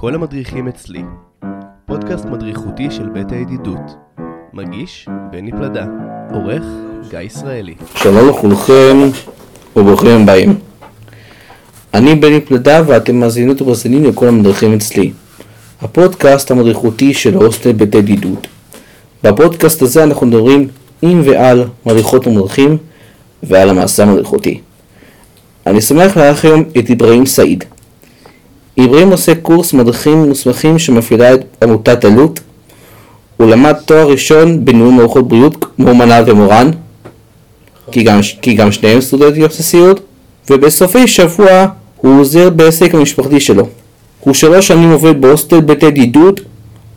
כל המדריכים אצלי, פודקאסט מדריכותי של בית הידידות. מגיש בני פלדה, עורך גיא ישראלי. שלום לכולכם וברוכים הבאים. אני בני פלדה ואתם מאזינות ומאזינים לכל המדריכים אצלי. הפודקאסט המדריכותי של ההוסטל בית הידידות. בפודקאסט הזה אנחנו מדברים עם ועל מדריכות ומדריכים ועל המעשה המדריכותי. אני שמח לארח היום את אברהים סעיד. אברהים עושה קורס מדריכים מוסמכים שמפעילה את עמותת עלות. הוא למד תואר ראשון בניהול מערכות בריאות כמו מנהל ומורן, כי גם, כי גם שניהם סטודנטים סיעוד, ובסופי שבוע הוא עוזר בעסק המשפחתי שלו. הוא שלוש שנים עובד בהוסטל בית ידידות,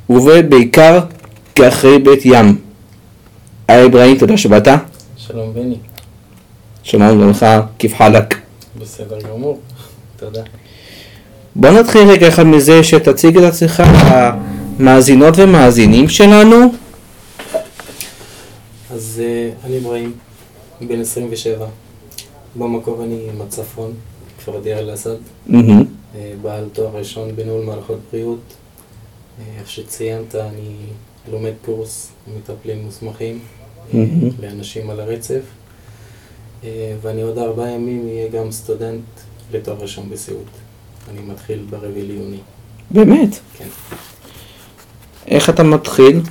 הוא עובד בעיקר כאחראי בית ים. היי אברהים, תודה שבאת. שלום בני, שמענו גם לך, כיף חלק. בסדר גמור, תודה. בוא נתחיל רגע אחד מזה שתציג את עצמך למאזינות ומאזינים שלנו. אז אה, אני אברהים, בן 27, במקור אני מהצפון, כפר דיר אל-אסד. אה, בעל תואר ראשון בניהול מערכות בריאות. אה, איך שציינת, אני לומד קורס מטפלים מוסמכים. לאנשים על הרצף, ואני עוד ארבעה ימים אהיה גם סטודנט לתואר ראשון בסיעוד. אני מתחיל ברביעי ליוני. באמת? כן. איך אתה מתחיל?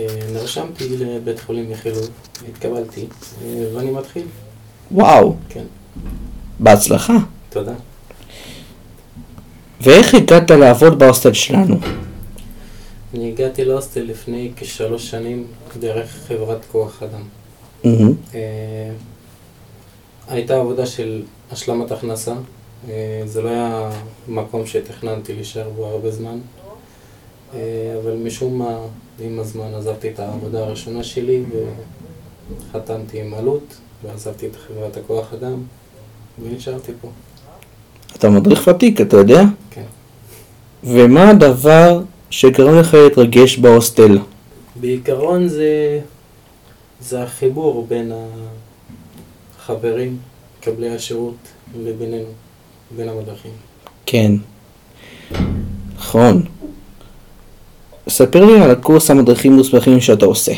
אה, נרשמתי לבית חולים יחילוב, התקבלתי, אה, ואני מתחיל. וואו, כן, בהצלחה. תודה. ואיך הגעת לעבוד בהוסטל שלנו? אני הגעתי להוסטל לפני כשלוש שנים דרך חברת כוח אדם. אה, הייתה עבודה של השלמת הכנסה, זה לא היה מקום שתכננתי להישאר בו הרבה זמן, אה, אבל משום מה, עם הזמן עזבתי את העבודה הראשונה שלי וחתמתי עם עלות ועזבתי את חברת הכוח אדם ונשארתי פה. אתה מדריך ותיק, אתה יודע? כן. ומה הדבר שגרם לך להתרגש בהוסטל? בעיקרון זה, זה החיבור בין החברים, מקבלי השירות, לבינינו, בין. כן. נכון. ספר לי על הקורס המדריכים מוסמכים שאתה עושה.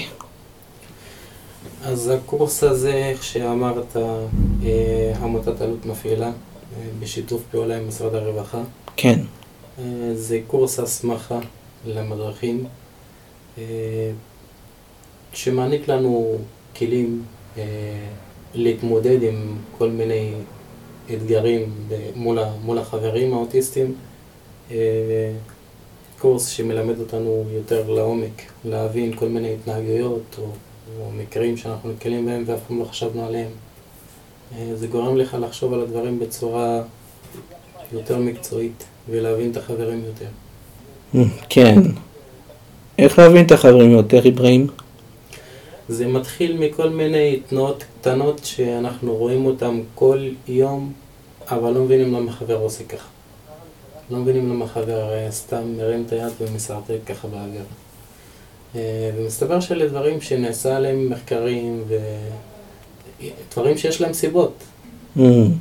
אז הקורס הזה, איך שאמרת, אה, עמותת עלות מפעילה, אה, בשיתוף פעולה עם משרד הרווחה. כן. אה, זה קורס הסמכה למדריכים, שמעניק לנו כלים להתמודד עם כל מיני אתגרים מול, מול החברים האוטיסטים. אה, קורס שמלמד אותנו יותר לעומק, להבין כל מיני התנהגויות או, או מקרים שאנחנו נתקלים בהם ואף פעם לא חשבנו עליהם. אה, זה גורם לך לחשוב על הדברים בצורה יותר מקצועית ולהבין את החברים יותר. כן. איך להבין את החברים יותר, אברהים? זה מתחיל מכל מיני תנועות קטנות שאנחנו רואים אותן כל יום, אבל לא מבינים למה חבר עושה ככה. לא מבינים למה חבר אה, סתם מרים את היד ומסרטט ככה באוויר. אה, ומסתבר שאלה דברים שנעשה עליהם מחקרים ודברים שיש להם סיבות. מהמם.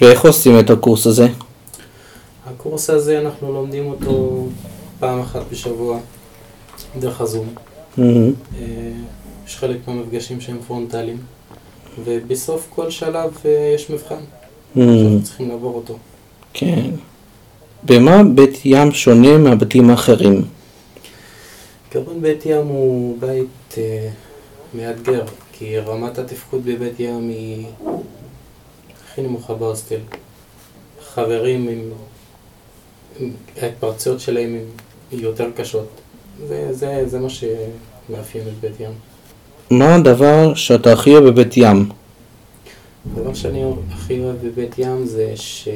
ואיך עושים את הקורס הזה? הקורס הזה אנחנו לומדים אותו פעם אחת בשבוע דרך הזום. אה, יש חלק מהמפגשים שהם פרונטליים, ובסוף כל שלב אה, יש מבחן, מהמם. שאנחנו צריכים לעבור אותו. כן. במה בית ים שונה מהבתים האחרים? קרון בית ים הוא בית אה, מאתגר, כי רמת התפקוד בבית ים היא הכי נמוכה בהוסטל. חברים. עם ההתפרצויות שלהם הן יותר קשות. זה, זה, זה מה שמאפיין את בית ים. מה הדבר שאתה הכי אוהב בבית ים? הדבר שאני הכי אוהב בבית ים זה ש...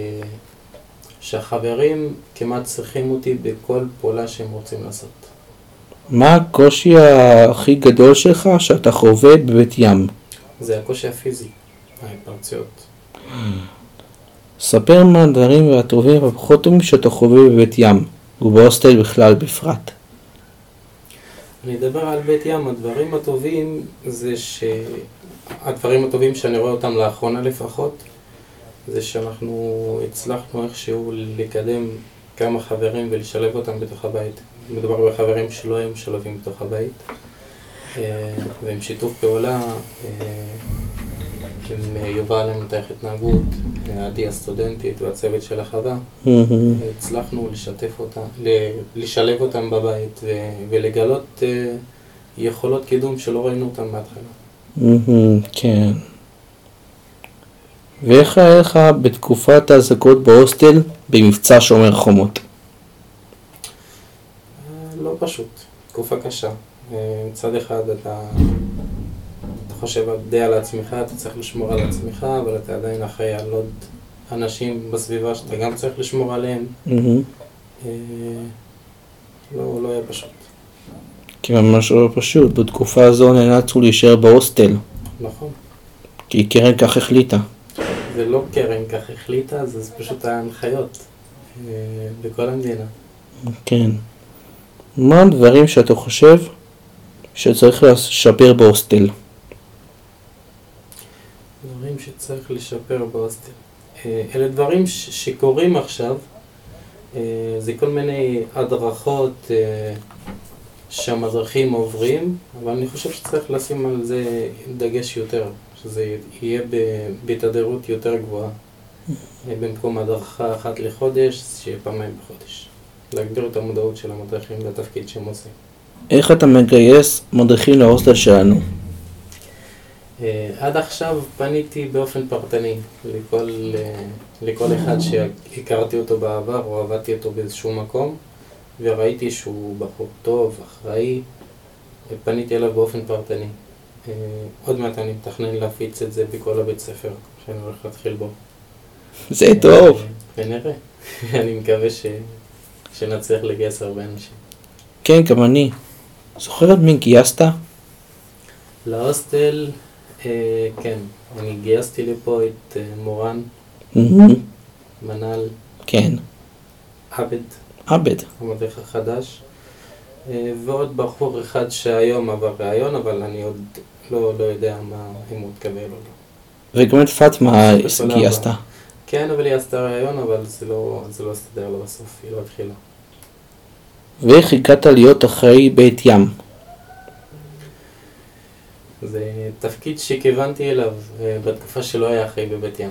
שהחברים כמעט צריכים אותי בכל פעולה שהם רוצים לעשות. מה הקושי הכי גדול שלך שאתה חווה בבית ים? זה הקושי הפיזי, ההתפרצויות. ספר מה הדברים הטובים והפחות טובים שאתה חווה בבית ים, ובהוסטל בכלל בפרט. אני אדבר על בית ים, הדברים הטובים זה ש... הדברים הטובים שאני רואה אותם לאחרונה לפחות, זה שאנחנו הצלחנו איכשהו לקדם כמה חברים ולשלב אותם בתוך הבית. מדובר בחברים שלא היו משולבים בתוך הבית, אה, ועם שיתוף פעולה, אה, עם יובל למתח התנהגות, עדי הסטודנטית והצוות של החווה. הצלחנו לשתף אותם, ל- לשלב אותם בבית ולגלות אה, יכולות קידום שלא ראינו אותם בהתחלה. כן. ואיך היה לך בתקופת האזעקות בהוסטל במבצע שומר חומות? אה, לא פשוט, תקופה קשה. אה, מצד אחד אתה חושב די על עצמך, אתה צריך לשמור על עצמך, אבל אתה עדיין אחראי על עוד אנשים בסביבה שאתה גם צריך לשמור עליהם. אה, לא, לא היה פשוט. כי ממש לא פשוט, בתקופה הזו נאלצנו להישאר בהוסטל, נכון. כי קרן כך החליטה. זה לא קרן כך החליטה, זה, זה פשוט ההנחיות אה, בכל המדינה. כן. מה הדברים שאתה חושב שצריך לשפר בהוסטל? דברים שצריך לשפר בהוסטל. אה, אלה דברים ש- שקורים עכשיו, אה, זה כל מיני הדרכות אה, שהמדריכים עוברים, אבל אני חושב שצריך לשים על זה דגש יותר, שזה יהיה ב- בתדירות יותר גבוהה. אה, במקום הדרכה אחת לחודש, שיהיה פעמיים בחודש. להגביר את המודעות של המדריכים לתפקיד שהם עושים. איך אתה מגייס מדריכים להוסטל שלנו? אה, עד עכשיו פניתי באופן פרטני לכל, אה, לכל אחד שהכרתי אותו בעבר או עבדתי אותו באיזשהו מקום וראיתי שהוא בחור טוב, אחראי, פניתי אליו באופן פרטני. אה, עוד מעט אני מתכנן להפיץ את זה בכל הבית ספר שאני הולך להתחיל בו. זה טוב. אה, ונראה. אני מקווה ש... שנצליח לגייס הרבה אנשים. כן, גם אני. זוכרת מי גייסת? להוסטל, כן, אני גייסתי לפה את אה, מורן. מנל, כן. עבד, עבד. המדריך החדש, אה, ועוד בחור אחד שהיום עבר ראיון, אבל אני עוד לא, לא יודע מה, אם הוא התקבל או לא. וגם את פאטמה גייסת. כן, אבל היא עשתה ראיון, אבל זה לא, זה לא הסתדר לה בסוף, היא לא התחילה. ואיך הגעת להיות אחראי בית ים? זה תפקיד שכיוונתי אליו אה, בתקופה שלא היה אחראי בבית ים.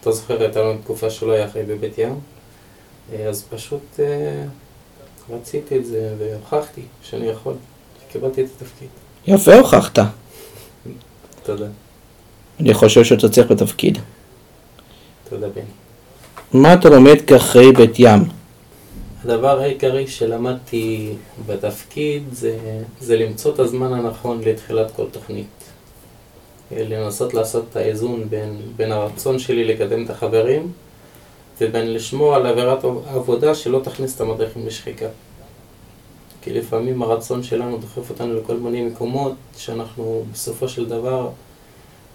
אתה זוכר, הייתה לנו תקופה שלא היה אחראי בבית ים, אה, אז פשוט אה, רציתי את זה והוכחתי שאני יכול. קיבלתי את התפקיד. יפה הוכחת. תודה. אני חושב שאתה צריך בתפקיד. תודה בני. מה אתה לומד כאחראי בית ים? הדבר העיקרי שלמדתי בתפקיד זה, זה למצוא את הזמן הנכון לתחילת כל תוכנית. לנסות לעשות את האיזון בין, בין הרצון שלי לקדם את החברים ובין לשמור על עבירת עבודה שלא תכניס את המדריכים לשחיקה. כי לפעמים הרצון שלנו דוחף אותנו לכל מיני מקומות שאנחנו בסופו של דבר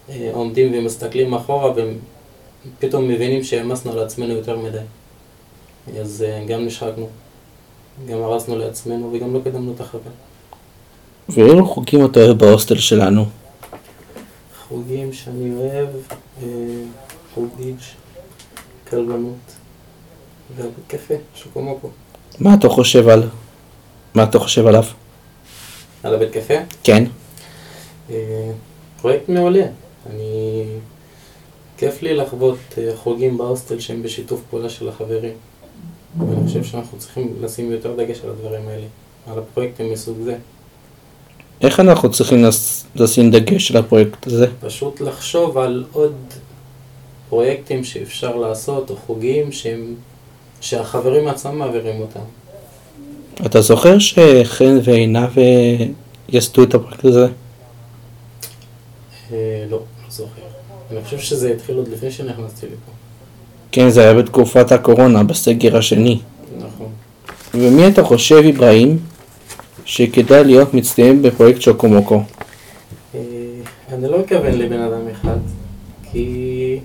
אה, עומדים ומסתכלים אחורה ופתאום מבינים שהעמסנו על עצמנו יותר מדי. אז אה, גם נשחקנו, גם הרסנו לעצמנו וגם לא קידמנו את החבר. ואילו חוקים אתה אוהב בהוסטל שלנו? חוגים שאני אוהב, אה, חוג גיץ', כלבנות ובית קפה, שוקומוקו. מה אתה חושב על... מה אתה חושב עליו? על הבית קפה, כן. אה, פרויקט מעולה. אני... כיף לי לחוות חוגים בהוסטל שהם בשיתוף פעולה של החברים. ואני חושב שאנחנו צריכים לשים יותר דגש על הדברים האלה, על הפרויקטים מסוג זה. איך אנחנו צריכים לשים דגש על הפרויקט הזה? פשוט לחשוב על עוד פרויקטים שאפשר לעשות, או חוגים שהם, שהחברים עצמם מעבירים אותם. אתה זוכר שחן ועינב אה, יסדו את הפרויקט הזה? אה, לא, לא זוכר. אני חושב שזה התחיל עוד לפני שנכנסתי לפה. כן, זה היה בתקופת הקורונה, בסגר השני. נכון. ומי אתה חושב, אברהים, שכדאי להיות מצטיין בפרויקט שוקומוקו? אה, אני לא אכוון לבן אדם אחד, כי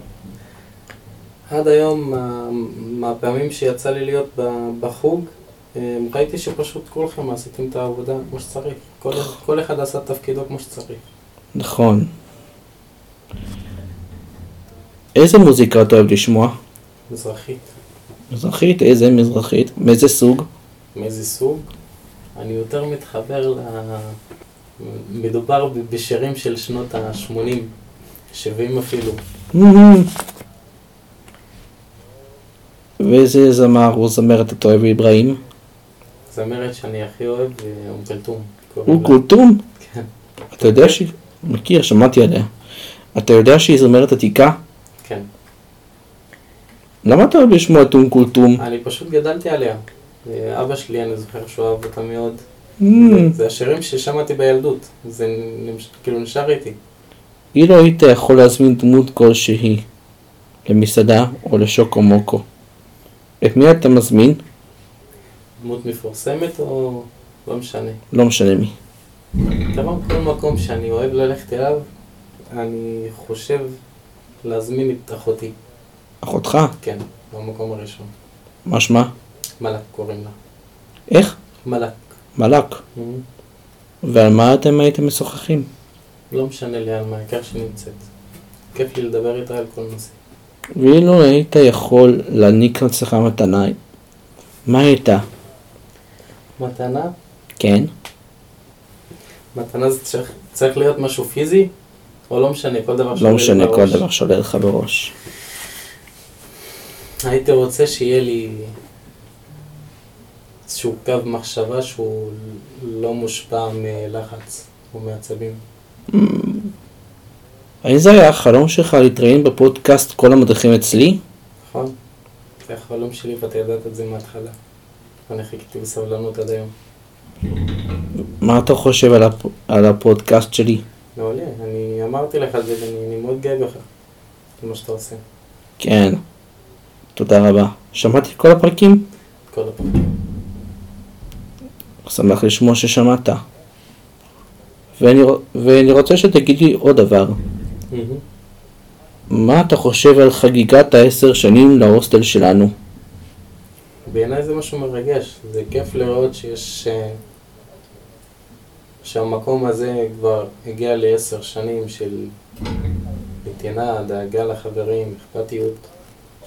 עד היום, מה- מהפעמים שיצא לי להיות בחוג, אה, ראיתי שפשוט כולכם עשיתם את העבודה כמו שצריך. כל, כל אחד עשה את תפקידו כמו שצריך. נכון. איזה מוזיקה אתה אוהב לשמוע? מזרחית. מזרחית? איזה מזרחית? מאיזה סוג? מאיזה סוג? אני יותר מתחבר ל... מדובר בשירים של שנות ה-80, 70 אפילו. ואיזה זמר או זמרת אתה אוהב אברהים? זמרת שאני הכי אוהב זה אום הוא לה. כולתום? כן. אתה יודע שהיא... מכיר, שמעתי עליה. אתה יודע שהיא זמרת עתיקה? כן. למה אתה אוהב לשמוע אום כולתום? אני פשוט גדלתי עליה. אה, אבא שלי, אני זוכר שהוא אהב אותה מאוד. מהמם. זה השירים ששמעתי בילדות. זה כאילו נשאר איתי. אילו היית יכול להזמין דמות כלשהי למסעדה או לשוקו מוקו, את מי אתה מזמין? דמות מפורסמת או לא משנה. לא משנה מי. כמובן כל מקום שאני אוהב ללכת אליו, אני חושב להזמין את אחותי. אחותך? כן, במקום הראשון. מה שמה? מלאק קוראים לה. איך? מלאק. מלאק. ועל מה אתם הייתם משוחחים? לא משנה לי על מה, העיקר שנמצאת. כיף לי לדבר איתה על כל נושא. ואילו היית יכול להעניק לעצמך מתנה, מה הייתה? מתנה? כן? מתנה זה צריך, צריך להיות משהו פיזי? או לא משנה, כל דבר שעולה לא לי משנה כל בראש? דבר שעולה לך בראש. הייתי רוצה שיהיה לי איזשהו קו מחשבה שהוא לא מושפע מלחץ או מעצבים. האם זה היה החלום שלך להתראיין בפודקאסט כל המדריכים אצלי? נכון? זה החלום שלי ואתה ידעת את זה מההתחלה. אני חיכיתי בסבלנות עד היום. מה אתה חושב על, הפ... על הפודקאסט שלי? מעולה, אני אמרתי לך את זה ואני אני מאוד גאה בך. זה מה שאתה עושה. כן. תודה רבה. שמעתי את כל הפרקים? כל הפרקים. שמח לשמוע ששמעת. ואני, ואני רוצה שתגיד לי עוד דבר. מהמם. מה אתה חושב על חגיגת העשר שנים להוסטל שלנו? בעיניי זה משהו מרגש. זה כיף לראות שיש... אה, שהמקום הזה כבר הגיע לעשר שנים של נתינה, דאגה לחברים, אכפתיות.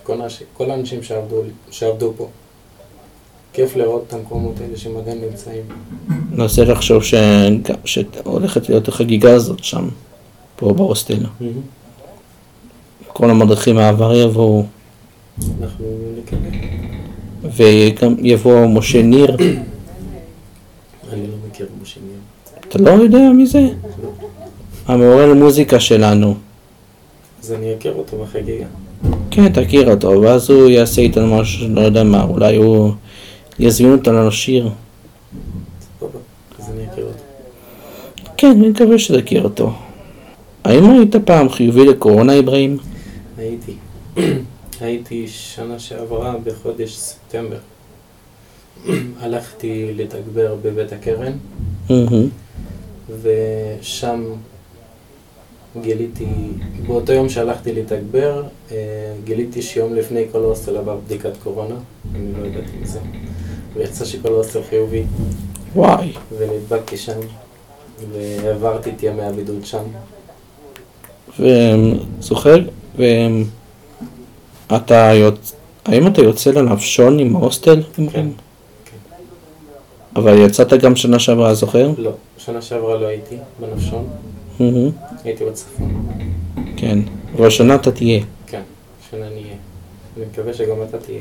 כל, האנש- כל האנשים שעבדו, שעבדו פה. כיף לראות את המקומות האלה שהם עדיין נמצאים. ננסה לחשוב ש... שהולכת להיות החגיגה הזאת שם, פה בהוסטל. כל המדריכים מהעבר יבואו, אנחנו נקווה. וגם יבוא משה ניר. אני לא מכיר משה ניר. אתה לא יודע מי זה? המורה למוזיקה שלנו. אז אני אכיר אותו בחגיגה. כן, תכיר אותו, ואז הוא יעשה איתנו משהו, לא יודע מה, אולי הוא יזמין אותנו לשיר. כן, אני מקווה שתכיר אותו. האם היית פעם חיובי לקורונה, אברהים? הייתי. הייתי שנה שעברה בחודש ספטמבר. הלכתי לתגבר בבית הקרן. ושם גיליתי, באותו יום שהלכתי לתגבר, אה, גיליתי שיום לפני כל ההוסטל עבר בדיקת קורונה, אני לא ידעתי מזה, ויצא שכל ההוסטל חיובי, וואי. ונדבקתי שם, והעברתי את ימי הבידוד שם. וזוכר, ואתה יוצא, האם אתה יוצא לנפשון עם ההוסטל? כן. אבל יצאת גם שנה שעברה, זוכר? לא, שנה שעברה לא הייתי בנפשון. הייתי בצפון. כן, אבל השנה אתה תהיה. כן, שנה נהיה. אני מקווה שגם אתה תהיה.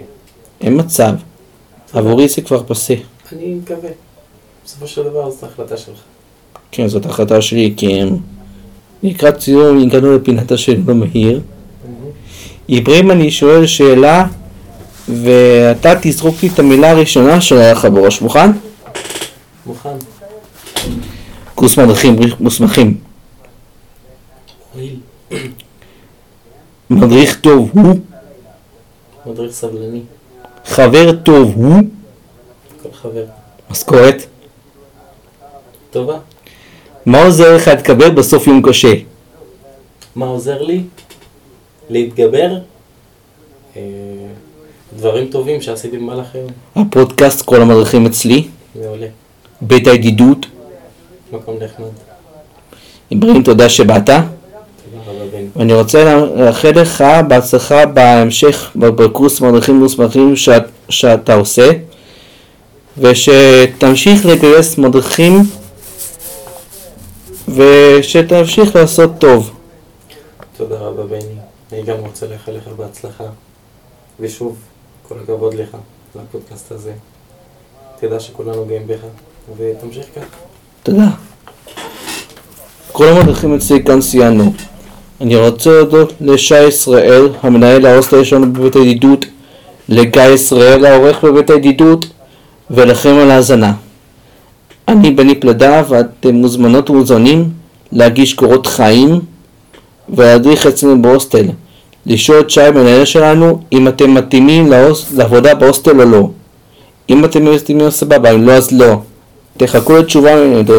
אין מצב. עבורי זה כבר פסה. אני מקווה. בסופו של דבר זאת החלטה שלך. כן, זאת החלטה שלי, כי הם... לקראת סיום הגענו לפינת השאלה במהיר. אברהים, אני שואל שאלה, ואתה תזרוק לי את המילה הראשונה שעולה לך בראש. מוכן? מוכן. קורס מדריכים מוסמכים. מדריך טוב הוא, מדריך סבלני. חבר טוב הוא, כל חבר. משכורת. טובה. מה עוזר לך להתקבל בסוף יום קשה? מה עוזר לי? להתגבר? אה, דברים טובים שעשיתי במהלך היום. הפודקאסט כל המדריכים אצלי, מעולה. בית הידידות. מקום נחמד. אברהים, תודה שבאת. ואני רוצה לאחל לך בהצלחה בהמשך בקורס מדריכים מוסמכים שאת, שאתה עושה, ושתמשיך לגייס מדריכים, ושתמשיך לעשות טוב. תודה רבה בני. אני גם רוצה לאחל לך בהצלחה. ושוב, כל הכבוד לך על הפודקאסט הזה. תדע שכולנו גאים בך, ותמשיך כך. תודה. כל המדריכים אצלי כאן סיימנו. אני רוצה להודות לשי ישראל, המנהל ההוסטל שלנו בבית הידידות, לגיא ישראל, העורך בבית הידידות, ולכם על ההאזנה. אני בני פלדה, ואתם מוזמנות ומוזמנים להגיש קורות חיים ולהדריך אצלנו בהוסטל. לשאול את שי, מנהל שלנו, אם אתם מתאימים להוס... לעבודה בהוסטל או לא. אם אתם מתאימים סבבה, אם לא אז לא. תחכו לתשובה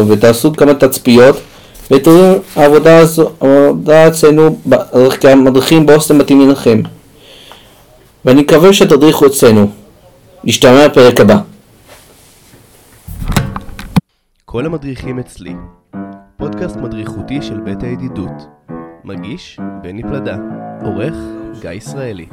ותעשו כמה תצפיות ותראו העבודה הזו, העבודה אצלנו כמדריכים בהוסטל מתאימים לכם. ואני מקווה שתדריכו אצלנו. נשתמע בפרק הבא. כל המדריכים אצלי, פודקאסט מדריכותי של בית הידידות. מגיש בני פלדה, עורך גיא ישראלי.